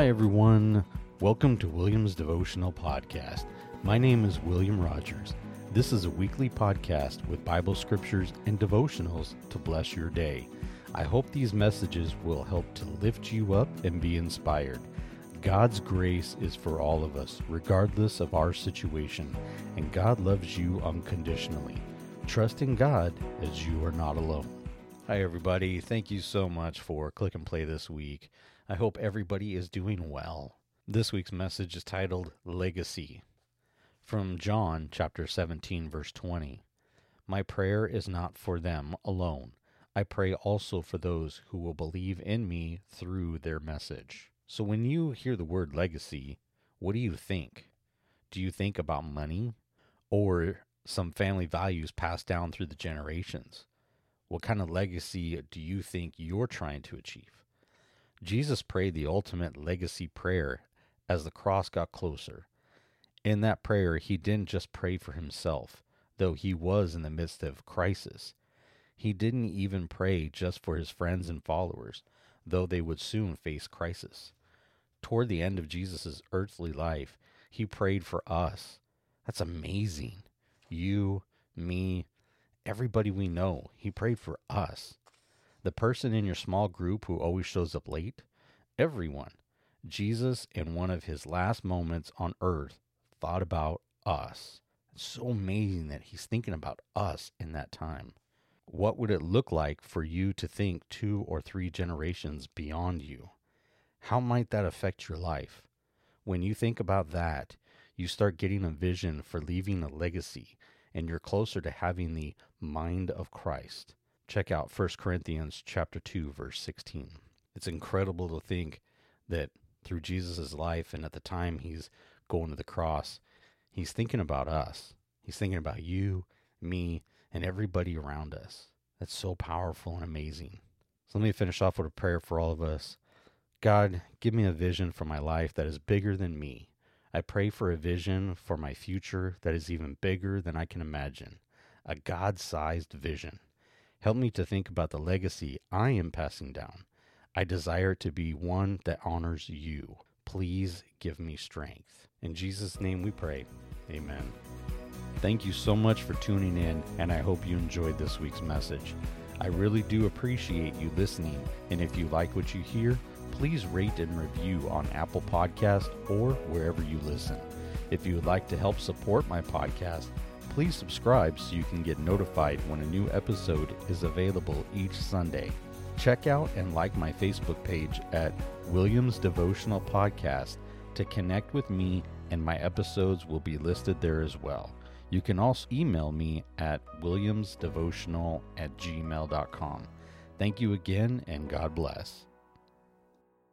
Hi, everyone. Welcome to William's Devotional Podcast. My name is William Rogers. This is a weekly podcast with Bible scriptures and devotionals to bless your day. I hope these messages will help to lift you up and be inspired. God's grace is for all of us, regardless of our situation, and God loves you unconditionally. Trust in God as you are not alone. Hi, everybody. Thank you so much for click and play this week. I hope everybody is doing well. This week's message is titled Legacy. From John chapter 17, verse 20. My prayer is not for them alone. I pray also for those who will believe in me through their message. So when you hear the word legacy, what do you think? Do you think about money or some family values passed down through the generations? What kind of legacy do you think you're trying to achieve? Jesus prayed the ultimate legacy prayer as the cross got closer. In that prayer, he didn't just pray for himself, though he was in the midst of crisis. He didn't even pray just for his friends and followers, though they would soon face crisis. Toward the end of Jesus' earthly life, he prayed for us. That's amazing. You, me, everybody we know. He prayed for us. The person in your small group who always shows up late, everyone. Jesus, in one of his last moments on earth, thought about us. It's so amazing that he's thinking about us in that time. What would it look like for you to think two or three generations beyond you? How might that affect your life? When you think about that, you start getting a vision for leaving a legacy and you're closer to having the mind of Christ. Check out 1 Corinthians chapter 2 verse 16. It's incredible to think that through Jesus' life and at the time he's going to the cross, he's thinking about us. He's thinking about you, me, and everybody around us. That's so powerful and amazing. So let me finish off with a prayer for all of us. God, give me a vision for my life that is bigger than me. I pray for a vision for my future that is even bigger than I can imagine, a God sized vision. Help me to think about the legacy I am passing down. I desire to be one that honors you. Please give me strength. In Jesus' name we pray. Amen. Thank you so much for tuning in, and I hope you enjoyed this week's message. I really do appreciate you listening, and if you like what you hear, please rate and review on Apple Podcast or wherever you listen. If you would like to help support my podcast, please subscribe so you can get notified when a new episode is available each Sunday. Check out and like my Facebook page at Williams Devotional Podcast to connect with me, and my episodes will be listed there as well. You can also email me at williamsdevotional at gmail.com. Thank you again, and God bless.